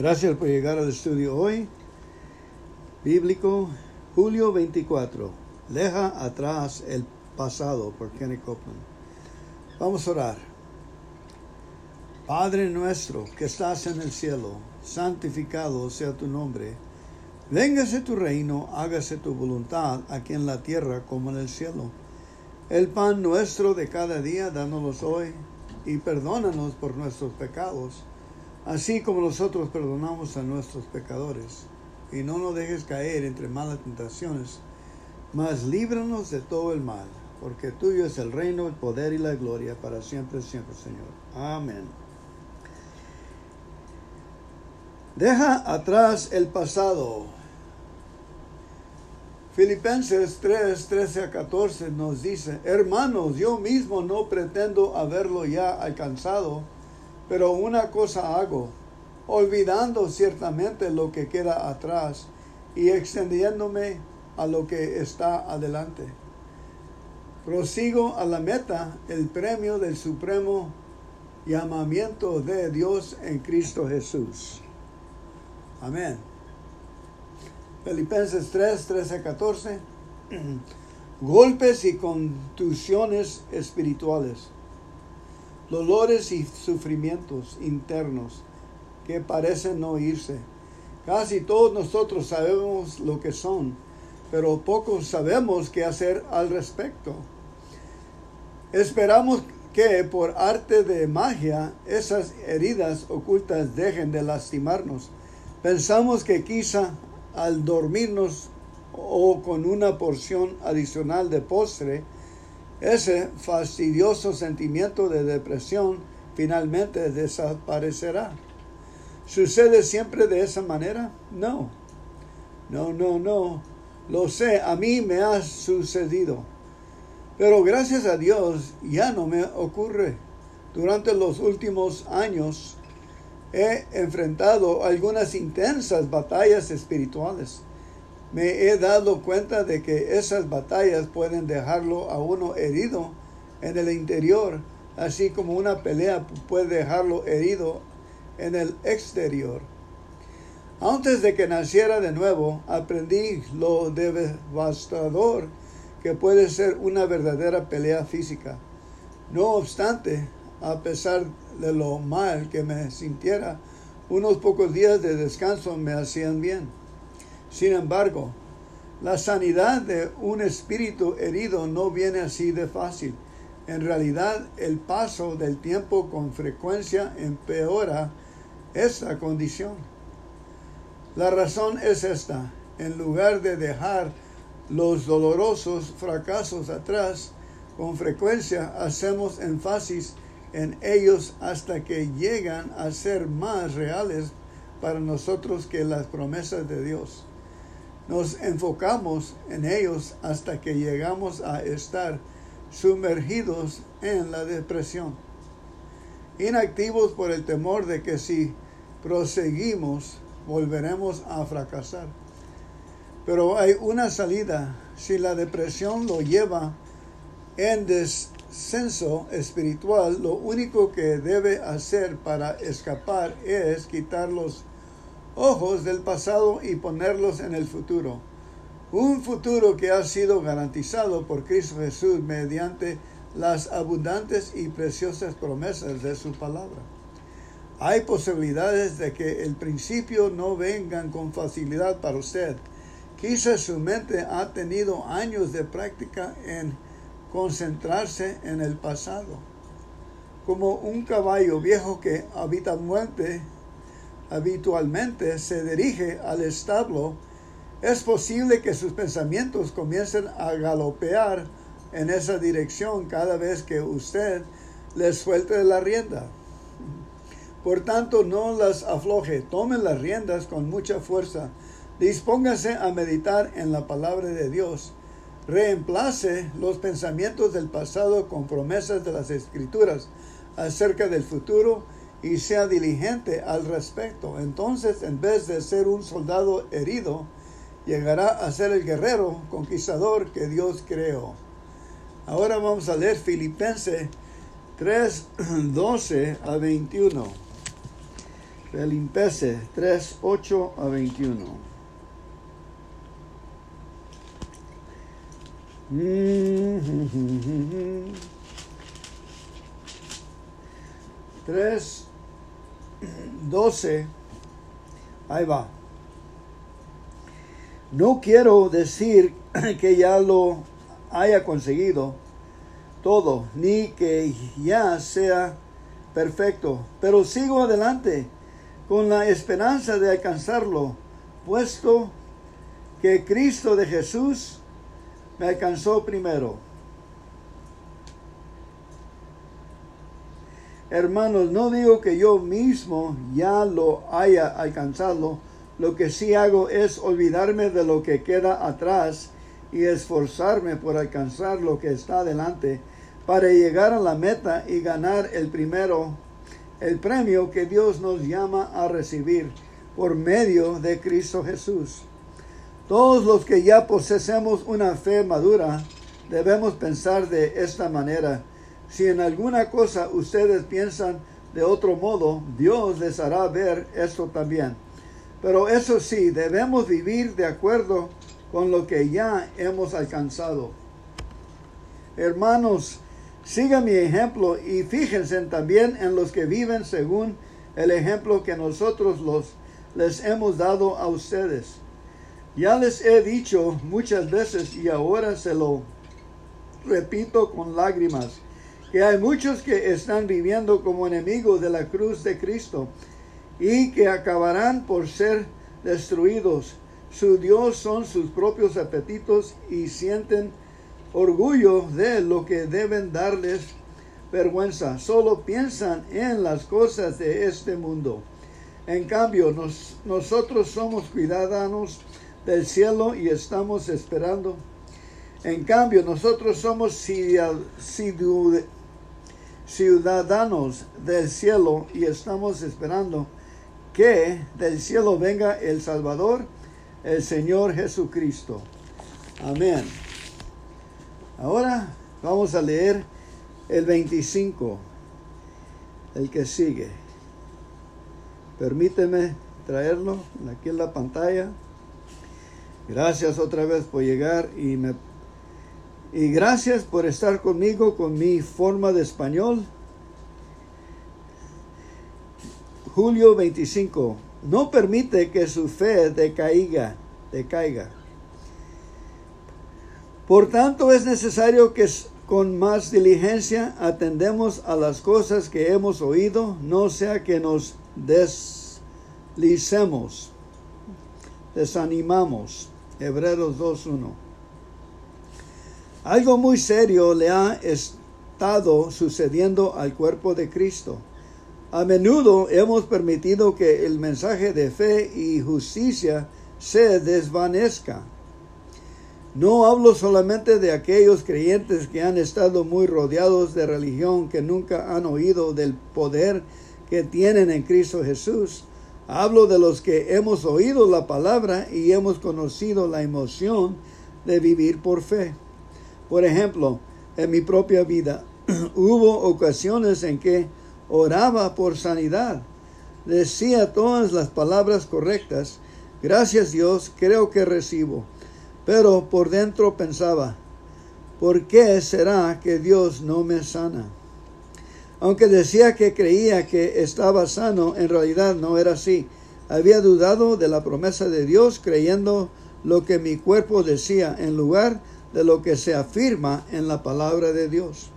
Gracias por llegar al estudio hoy. Bíblico, julio 24. Deja atrás el pasado por Kenny Copeland. Vamos a orar. Padre nuestro que estás en el cielo, santificado sea tu nombre. Véngase tu reino, hágase tu voluntad aquí en la tierra como en el cielo. El pan nuestro de cada día, dánoslo hoy y perdónanos por nuestros pecados, así como nosotros perdonamos a nuestros pecadores. Y no nos dejes caer entre malas tentaciones, mas líbranos de todo el mal, porque tuyo es el reino, el poder y la gloria para siempre, siempre, Señor. Amén. Deja atrás el pasado. Filipenses 3, 13 a 14 nos dice, hermanos, yo mismo no pretendo haberlo ya alcanzado, pero una cosa hago, olvidando ciertamente lo que queda atrás y extendiéndome a lo que está adelante. Prosigo a la meta, el premio del supremo llamamiento de Dios en Cristo Jesús. Amén. Filipenses 3, 13 a 14. Golpes y contusiones espirituales. Dolores y sufrimientos internos que parecen no irse. Casi todos nosotros sabemos lo que son, pero pocos sabemos qué hacer al respecto. Esperamos que por arte de magia esas heridas ocultas dejen de lastimarnos. Pensamos que quizá al dormirnos o con una porción adicional de postre, ese fastidioso sentimiento de depresión finalmente desaparecerá. ¿Sucede siempre de esa manera? No. No, no, no. Lo sé, a mí me ha sucedido. Pero gracias a Dios ya no me ocurre. Durante los últimos años he enfrentado algunas intensas batallas espirituales. Me he dado cuenta de que esas batallas pueden dejarlo a uno herido en el interior, así como una pelea puede dejarlo herido en el exterior. Antes de que naciera de nuevo, aprendí lo devastador que puede ser una verdadera pelea física. No obstante, a pesar de lo mal que me sintiera, unos pocos días de descanso me hacían bien. Sin embargo, la sanidad de un espíritu herido no viene así de fácil. En realidad, el paso del tiempo con frecuencia empeora esa condición. La razón es esta. En lugar de dejar los dolorosos fracasos atrás, con frecuencia hacemos énfasis en ellos hasta que llegan a ser más reales para nosotros que las promesas de Dios. Nos enfocamos en ellos hasta que llegamos a estar sumergidos en la depresión, inactivos por el temor de que si proseguimos volveremos a fracasar. Pero hay una salida si la depresión lo lleva en des censo espiritual, lo único que debe hacer para escapar es quitar los ojos del pasado y ponerlos en el futuro. Un futuro que ha sido garantizado por Cristo Jesús mediante las abundantes y preciosas promesas de su palabra. Hay posibilidades de que el principio no vengan con facilidad para usted. Quizás su mente ha tenido años de práctica en concentrarse en el pasado. Como un caballo viejo que habita muerte habitualmente se dirige al establo, es posible que sus pensamientos comiencen a galopear en esa dirección cada vez que usted les suelte la rienda. Por tanto, no las afloje, tome las riendas con mucha fuerza, dispóngase a meditar en la palabra de Dios reemplace los pensamientos del pasado con promesas de las escrituras acerca del futuro y sea diligente al respecto. Entonces, en vez de ser un soldado herido, llegará a ser el guerrero conquistador que Dios creó. Ahora vamos a leer Filipenses 3, 12 a 21. Filipenses 3, 8 a 21. Tres, doce, ahí va. No quiero decir que ya lo haya conseguido todo, ni que ya sea perfecto, pero sigo adelante con la esperanza de alcanzarlo, puesto que Cristo de Jesús me alcanzó primero. Hermanos, no digo que yo mismo ya lo haya alcanzado, lo que sí hago es olvidarme de lo que queda atrás y esforzarme por alcanzar lo que está delante para llegar a la meta y ganar el primero, el premio que Dios nos llama a recibir por medio de Cristo Jesús. Todos los que ya poseemos una fe madura, debemos pensar de esta manera. Si en alguna cosa ustedes piensan de otro modo, Dios les hará ver esto también. Pero eso sí, debemos vivir de acuerdo con lo que ya hemos alcanzado. Hermanos, sigan mi ejemplo y fíjense también en los que viven según el ejemplo que nosotros los, les hemos dado a ustedes. Ya les he dicho muchas veces y ahora se lo repito con lágrimas, que hay muchos que están viviendo como enemigos de la cruz de Cristo y que acabarán por ser destruidos. Su Dios son sus propios apetitos y sienten orgullo de lo que deben darles vergüenza. Solo piensan en las cosas de este mundo. En cambio, nosotros somos ciudadanos del cielo y estamos esperando. En cambio, nosotros somos ciudadanos del cielo y estamos esperando que del cielo venga el Salvador, el Señor Jesucristo. Amén. Ahora vamos a leer el 25, el que sigue. Permíteme traerlo aquí en la pantalla. Gracias otra vez por llegar y me y gracias por estar conmigo con mi forma de español. Julio 25. No permite que su fe decaiga, decaiga. Por tanto, es necesario que con más diligencia atendemos a las cosas que hemos oído, no sea que nos deslicemos, desanimamos. Hebreos 2.1. Algo muy serio le ha estado sucediendo al cuerpo de Cristo. A menudo hemos permitido que el mensaje de fe y justicia se desvanezca no hablo solamente de aquellos creyentes que han estado muy rodeados de religión, que nunca han oído del poder que tienen en Cristo Jesús. Hablo de los que hemos oído la palabra y hemos conocido la emoción de vivir por fe. Por ejemplo, en mi propia vida hubo ocasiones en que oraba por sanidad. Decía todas las palabras correctas. Gracias Dios, creo que recibo pero por dentro pensaba, ¿por qué será que Dios no me sana? Aunque decía que creía que estaba sano, en realidad no era así. Había dudado de la promesa de Dios creyendo lo que mi cuerpo decía en lugar lo que se afirma en la palabra de Dios.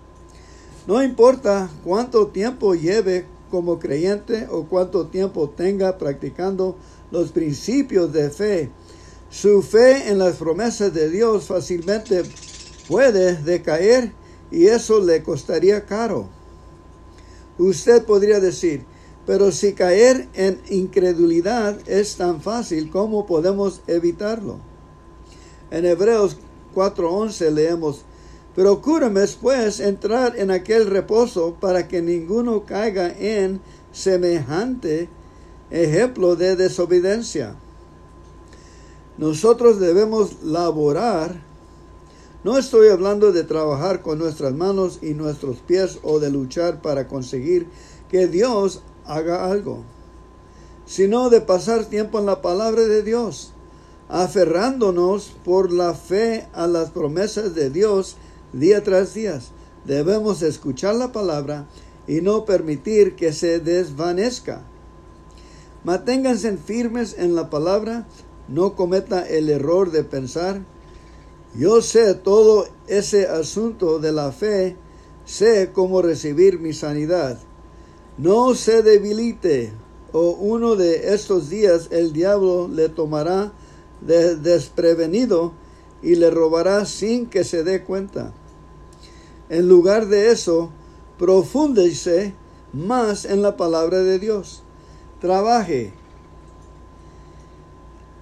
No importa cuánto tiempo lleve como creyente o cuánto tiempo tenga practicando los principios de fe, su fe en las promesas de Dios fácilmente puede decaer y eso le costaría caro. Usted podría decir, pero si caer en incredulidad es tan fácil, ¿cómo podemos evitarlo? En Hebreos 4:11 leemos, Procúrame pues entrar en aquel reposo para que ninguno caiga en semejante ejemplo de desobediencia. Nosotros debemos laborar. No estoy hablando de trabajar con nuestras manos y nuestros pies o de luchar para conseguir que Dios haga algo. sino de pasar tiempo en la palabra de Dios, aferrándonos por la fe a las promesas de Dios día tras día. Debemos escuchar la palabra y no permitir que se desvanezca. Manténganse firmes en la palabra, no cometa el error de pensar, yo sé todo ese asunto de la fe, sé cómo recibir mi sanidad. No se debilite, o uno de estos días el diablo le tomará de desprevenido y le robará sin que se dé cuenta. En lugar de eso, profúndese más en la palabra de Dios. Trabaje.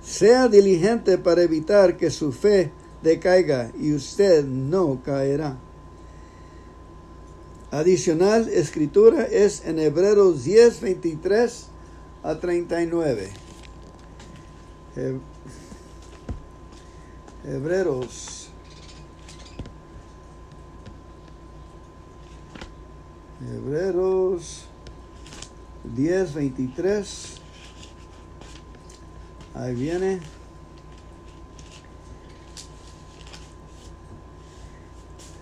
Sea diligente para evitar que su fe decaiga y usted no caerá. Adicional escritura es en Hebreos 10, 23 a 39. Hebreos. Hebreos 10, 23. Ahí viene.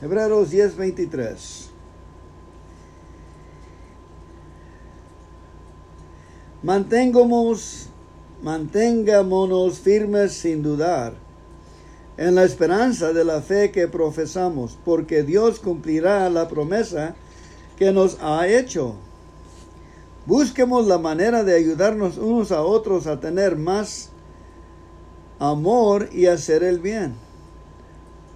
Hebreos 10, 23. Manténgámonos, mantengámonos firmes sin dudar en la esperanza de la fe que profesamos, porque Dios cumplirá la promesa que nos ha hecho. Busquemos la manera de ayudarnos unos a otros a tener más amor y hacer el bien.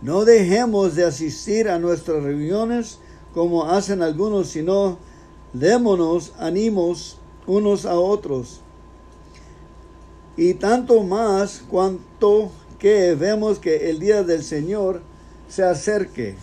No dejemos de asistir a nuestras reuniones como hacen algunos, sino démonos ánimos unos a otros. Y tanto más cuanto que vemos que el día del Señor se acerque.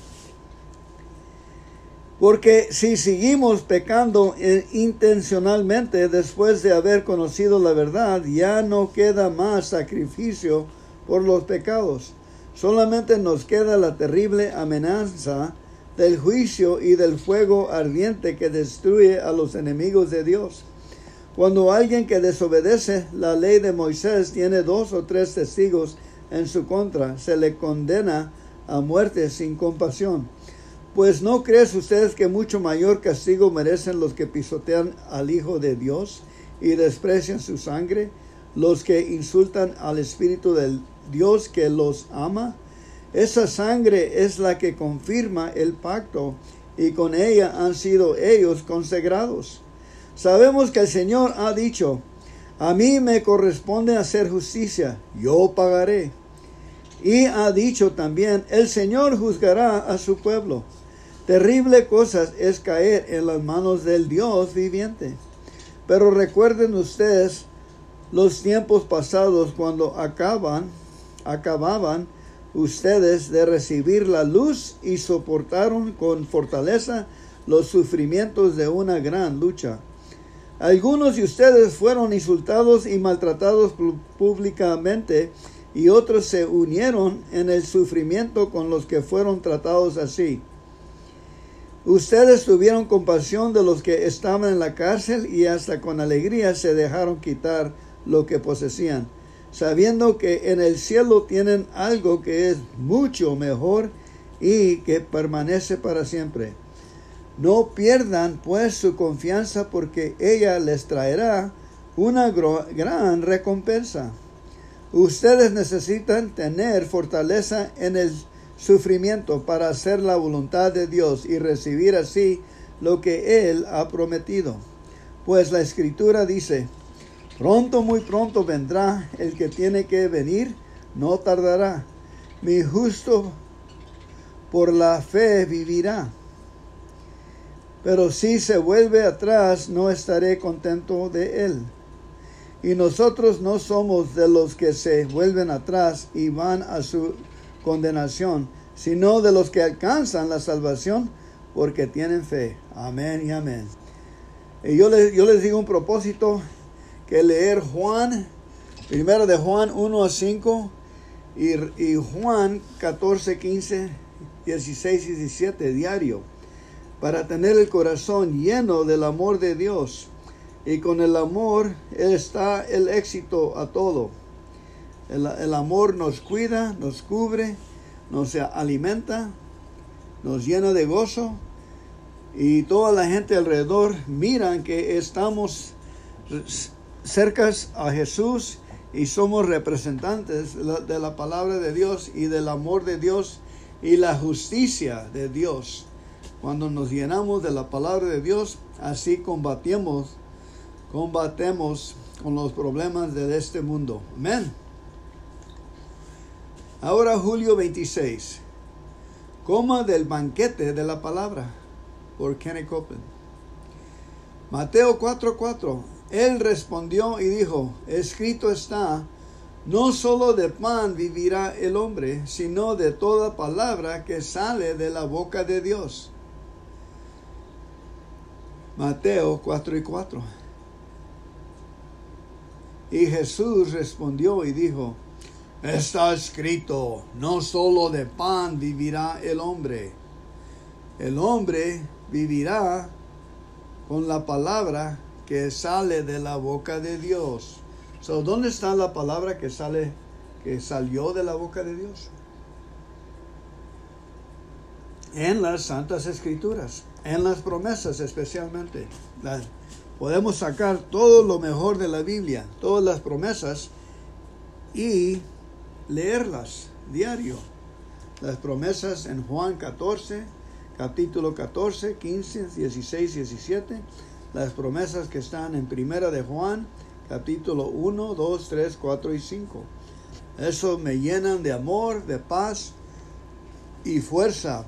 Porque si seguimos pecando intencionalmente después de haber conocido la verdad, ya no queda más sacrificio por los pecados. Solamente nos queda la terrible amenaza del juicio y del fuego ardiente que destruye a los enemigos de Dios. Cuando alguien que desobedece la ley de Moisés tiene dos o tres testigos en su contra, se le condena a muerte sin compasión. Pues no crees ustedes que mucho mayor castigo merecen los que pisotean al Hijo de Dios y desprecian su sangre, los que insultan al Espíritu del Dios que los ama? Esa sangre es la que confirma el pacto y con ella han sido ellos consagrados. Sabemos que el Señor ha dicho, a mí me corresponde hacer justicia, yo pagaré. Y ha dicho también, el Señor juzgará a su pueblo. Terrible cosa es caer en las manos del Dios viviente. Pero recuerden ustedes los tiempos pasados cuando acaban, acababan ustedes de recibir la luz y soportaron con fortaleza los sufrimientos de una gran lucha algunos de ustedes fueron insultados y maltratados públicamente y otros se unieron en el sufrimiento con los que fueron tratados así. Ustedes tuvieron compasión de los que estaban en la cárcel y hasta con alegría se dejaron quitar lo que poseían, sabiendo que en el cielo tienen algo que es mucho mejor y que permanece para siempre. No pierdan pues su confianza porque ella les traerá una gran recompensa. Ustedes necesitan tener fortaleza en el sufrimiento para hacer la voluntad de Dios y recibir así lo que Él ha prometido. Pues la escritura dice, pronto, muy pronto vendrá el que tiene que venir, no tardará. Mi justo por la fe vivirá pero si se vuelve atrás, no estaré contento de él. Y nosotros no somos de los que se vuelven atrás y van a su condenación, sino de los que alcanzan la salvación porque tienen fe. Amén y amén. Y yo les, yo les digo un propósito que leer Juan, primero de Juan 1 a 5 y, y Juan 14, 15, 16 y 17 diario para tener el corazón lleno del amor de Dios. Y con el amor está el éxito a todo. El, el amor nos cuida, nos cubre, nos alimenta, nos llena de gozo y toda la gente alrededor miran que estamos cercas a Jesús y somos representantes de la palabra de Dios y del amor de Dios y la justicia de Dios. Cuando nos llenamos de la palabra de Dios, así combatimos, combatemos con los problemas de este mundo. Amén. Ahora julio 26. Coma del banquete de la palabra por Kenny Copeland. Mateo 4:4. Él respondió y dijo, escrito está, no solo de pan vivirá el hombre, sino de toda palabra que sale de la boca de Dios. Mateo 4 y 4. Y Jesús respondió y dijo, está escrito, no solo de pan vivirá el hombre. El hombre vivirá con la palabra que sale de la boca de Dios. So, ¿Dónde está la palabra que sale, que salió de la boca de Dios? En las Santas Escrituras, en las promesas especialmente. Podemos sacar todo lo mejor de la Biblia, todas las promesas, y leerlas diario. Las promesas en Juan 14, capítulo 14, 15, 16, 17, las promesas que están en Primera de Juan, capítulo 1, 2, 3, 4 y 5. Eso me llenan de amor, de paz y fuerza.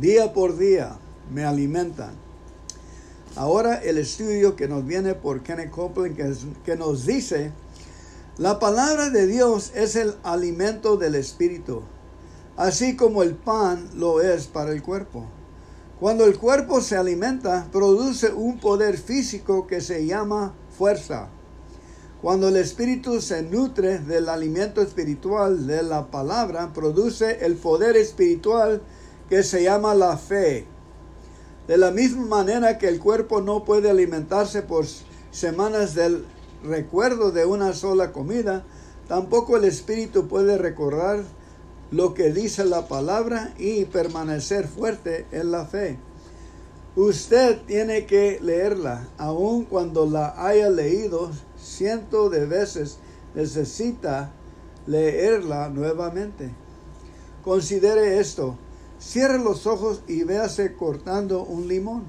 Día por día me alimentan. Ahora el estudio que nos viene por Kenneth Copeland que, que nos dice, la palabra de Dios es el alimento del Espíritu así como el pan lo es para el cuerpo. Cuando el cuerpo se alimenta, produce un poder físico que se llama fuerza. Cuando el espíritu se nutre del alimento espiritual de la palabra, produce el poder espiritual que se llama la fe. De la misma manera que el cuerpo no puede alimentarse por semanas del recuerdo de una sola comida, tampoco el espíritu puede recordar lo que dice la palabra y permanecer fuerte en la fe. Usted tiene que leerla, aun cuando la haya leído cientos de veces, necesita leerla nuevamente. Considere esto. Cierre los ojos y véase cortando un limón.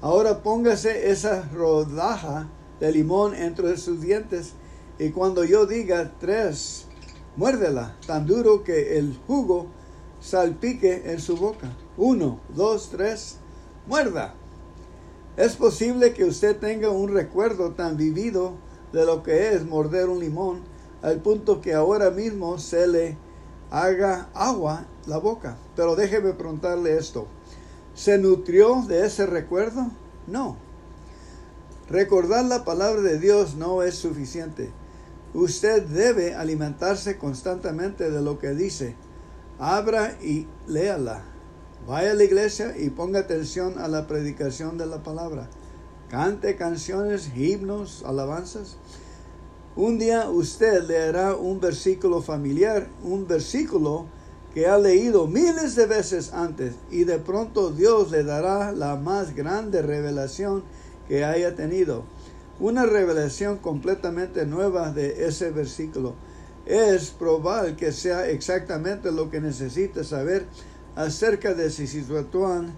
Ahora póngase esa rodaja de limón entre sus dientes y cuando yo diga tres, Muérdela tan duro que el jugo salpique en su boca. Uno, dos, tres, muerda. Es posible que usted tenga un recuerdo tan vivido de lo que es morder un limón al punto que ahora mismo se le haga agua la boca. Pero déjeme preguntarle esto. ¿Se nutrió de ese recuerdo? No. Recordar la palabra de Dios no es suficiente. Usted debe alimentarse constantemente de lo que dice. Abra y léala. Vaya a la iglesia y ponga atención a la predicación de la palabra. Cante canciones, himnos, alabanzas. Un día usted leerá un versículo familiar, un versículo que ha leído miles de veces antes y de pronto Dios le dará la más grande revelación que haya tenido una revelación completamente nueva de ese versículo. Es probable que sea exactamente lo que necesita saber acerca de su situación,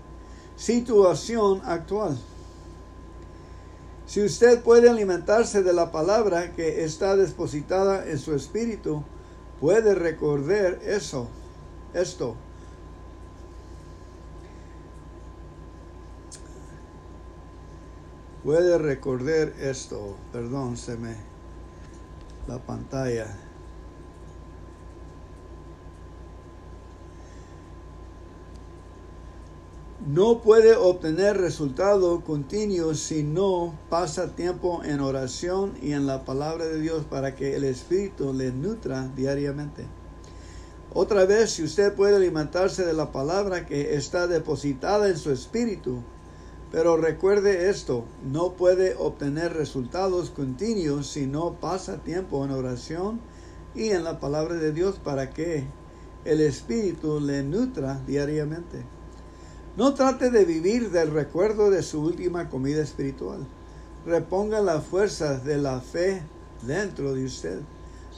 situación actual. Si usted puede alimentarse de la palabra que está depositada en su espíritu, puede recordar eso, esto. puede recordar esto. Perdón, se me la pantalla. No puede obtener resultado continuo si no pasa tiempo en oración y en la palabra de Dios para que el Espíritu le nutra diariamente. Otra vez, si usted puede alimentarse de la palabra que está depositada en su espíritu, Pero recuerde esto, no puede obtener resultados continuos si no pasa tiempo en oración y en la palabra de Dios para que el Espíritu le nutra diariamente. No trate de vivir del recuerdo de su última comida espiritual. Reponga la fuerza de la fe dentro de usted.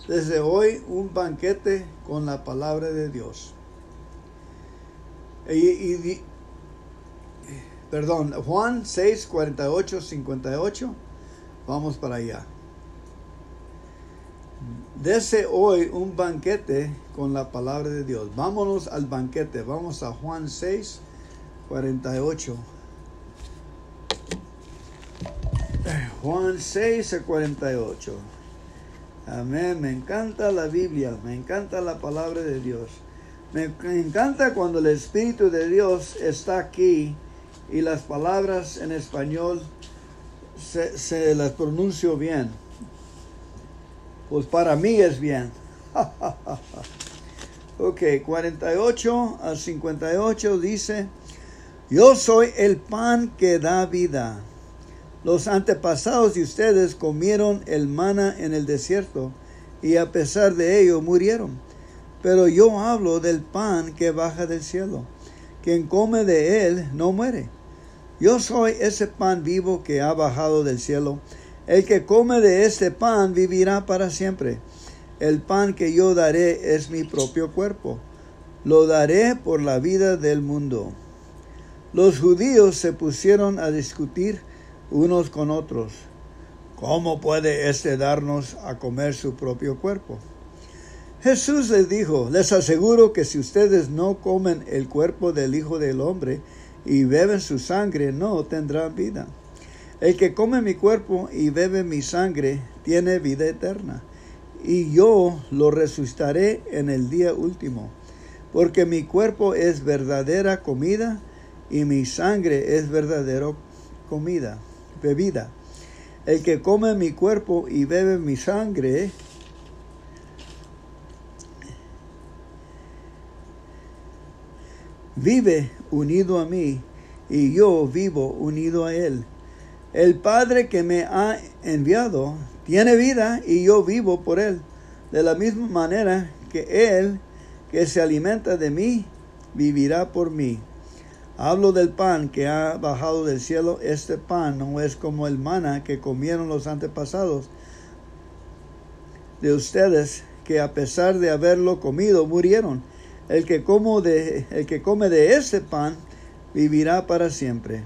Desde hoy un banquete con la palabra de Dios. Y, perdón, Juan 6, 48, 58. Vamos para allá. Dese hoy un banquete con la palabra de Dios. Vámonos al banquete. Vamos a Juan 6, 48. Juan 6 48. Amén. Me encanta la Biblia. Me encanta la palabra de Dios. Me encanta cuando el Espíritu de Dios está aquí y las palabras en español se, se las pronuncio bien. Pues para mí es bien. ok, 48 a 58 dice, yo soy el pan que da vida. Los antepasados de ustedes comieron el mana en el desierto y a pesar de ello murieron. Pero yo hablo del pan que baja del cielo. Quien come de él no muere. Yo soy ese pan vivo que ha bajado del cielo. El que come de este pan vivirá para siempre. El pan que yo daré es mi propio cuerpo. Lo daré por la vida del mundo. Los judíos se pusieron a discutir unos con otros. ¿Cómo puede éste darnos a comer su propio cuerpo? Jesús les dijo, les aseguro que si ustedes no comen el cuerpo del Hijo del Hombre y beben su sangre, no tendrán vida. El que come mi cuerpo y bebe mi sangre tiene vida eterna, y yo lo resucitaré en el día último, porque mi cuerpo es verdadera comida y mi sangre es verdadera comida bebida. El que come mi cuerpo y bebe mi sangre, vive unido a mí y yo vivo unido a él. El Padre que me ha enviado tiene vida y yo vivo por él. De la misma manera que él que se alimenta de mí vivirá por mí. Hablo del pan que ha bajado del cielo. Este pan no es como el mana que comieron los antepasados de ustedes, que a pesar de haberlo comido, murieron. El que, como de, el que come de este pan vivirá para siempre.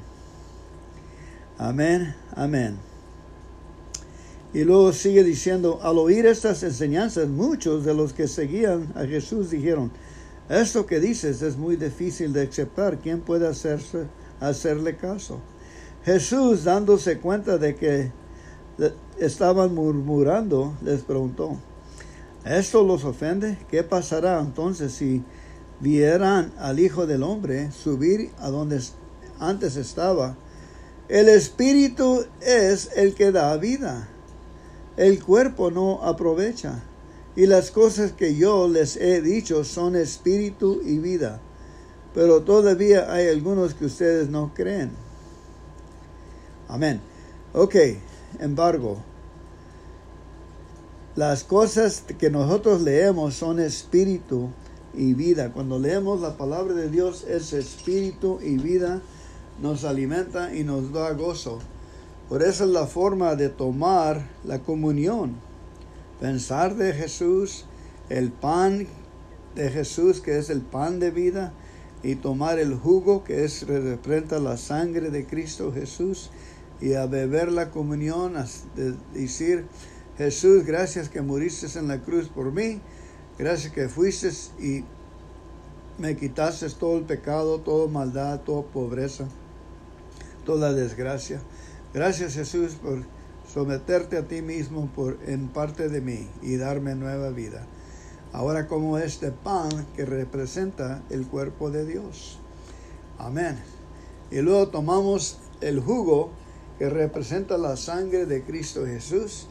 Amén, amén. Y luego sigue diciendo, al oír estas enseñanzas, muchos de los que seguían a Jesús dijeron, esto que dices es muy difícil de aceptar. ¿Quién puede hacerse, hacerle caso? Jesús, dándose cuenta de que estaban murmurando, les preguntó, ¿esto los ofende? ¿Qué pasará entonces si vieran al Hijo del Hombre subir a donde antes estaba? El Espíritu es el que da vida. El cuerpo no aprovecha. Y las cosas que yo les he dicho son espíritu y vida. Pero todavía hay algunos que ustedes no creen. Amén. Ok, embargo, las cosas que nosotros leemos son espíritu y vida. Cuando leemos la palabra de Dios es espíritu y vida, nos alimenta y nos da gozo. Por eso es la forma de tomar la comunión pensar de Jesús, el pan de Jesús que es el pan de vida y tomar el jugo que es representa la sangre de Cristo Jesús y a beber la comunión, a decir, Jesús, gracias que muriste en la cruz por mí, gracias que fuiste y me quitaste todo el pecado, toda maldad, toda pobreza, toda desgracia. Gracias Jesús por someterte a ti mismo por, en parte de mí y darme nueva vida. Ahora como este pan que representa el cuerpo de Dios. Amén. Y luego tomamos el jugo que representa la sangre de Cristo Jesús.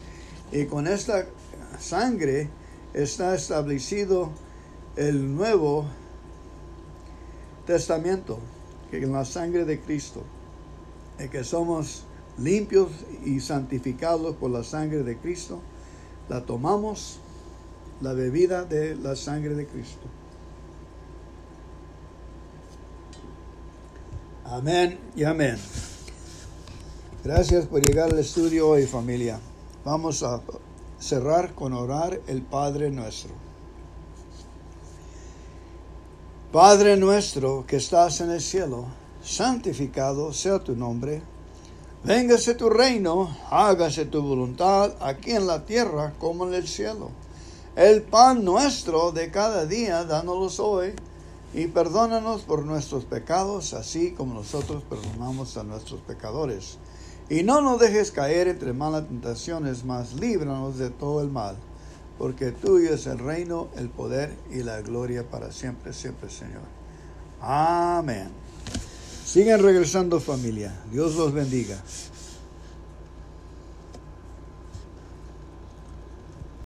Y con esta sangre está establecido el nuevo testamento, que en la sangre de Cristo. de que somos limpios y santificados por la sangre de Cristo, la tomamos, la bebida de la sangre de Cristo. Amén y amén. Gracias por llegar al estudio hoy, familia. Vamos a cerrar con orar el Padre nuestro. Padre nuestro que estás en el cielo, santificado sea tu nombre. Véngase tu reino, hágase tu voluntad aquí en la tierra como en el cielo. El pan nuestro de cada día, dánoslo hoy, y perdónanos por nuestros pecados, así como nosotros perdonamos a nuestros pecadores y no nos dejes caer entre malas tentaciones, mas líbranos de todo el mal, porque tuyo es el reino, el poder y la gloria para siempre, siempre, Señor. Amén. Siguen regresando familia. Dios los bendiga.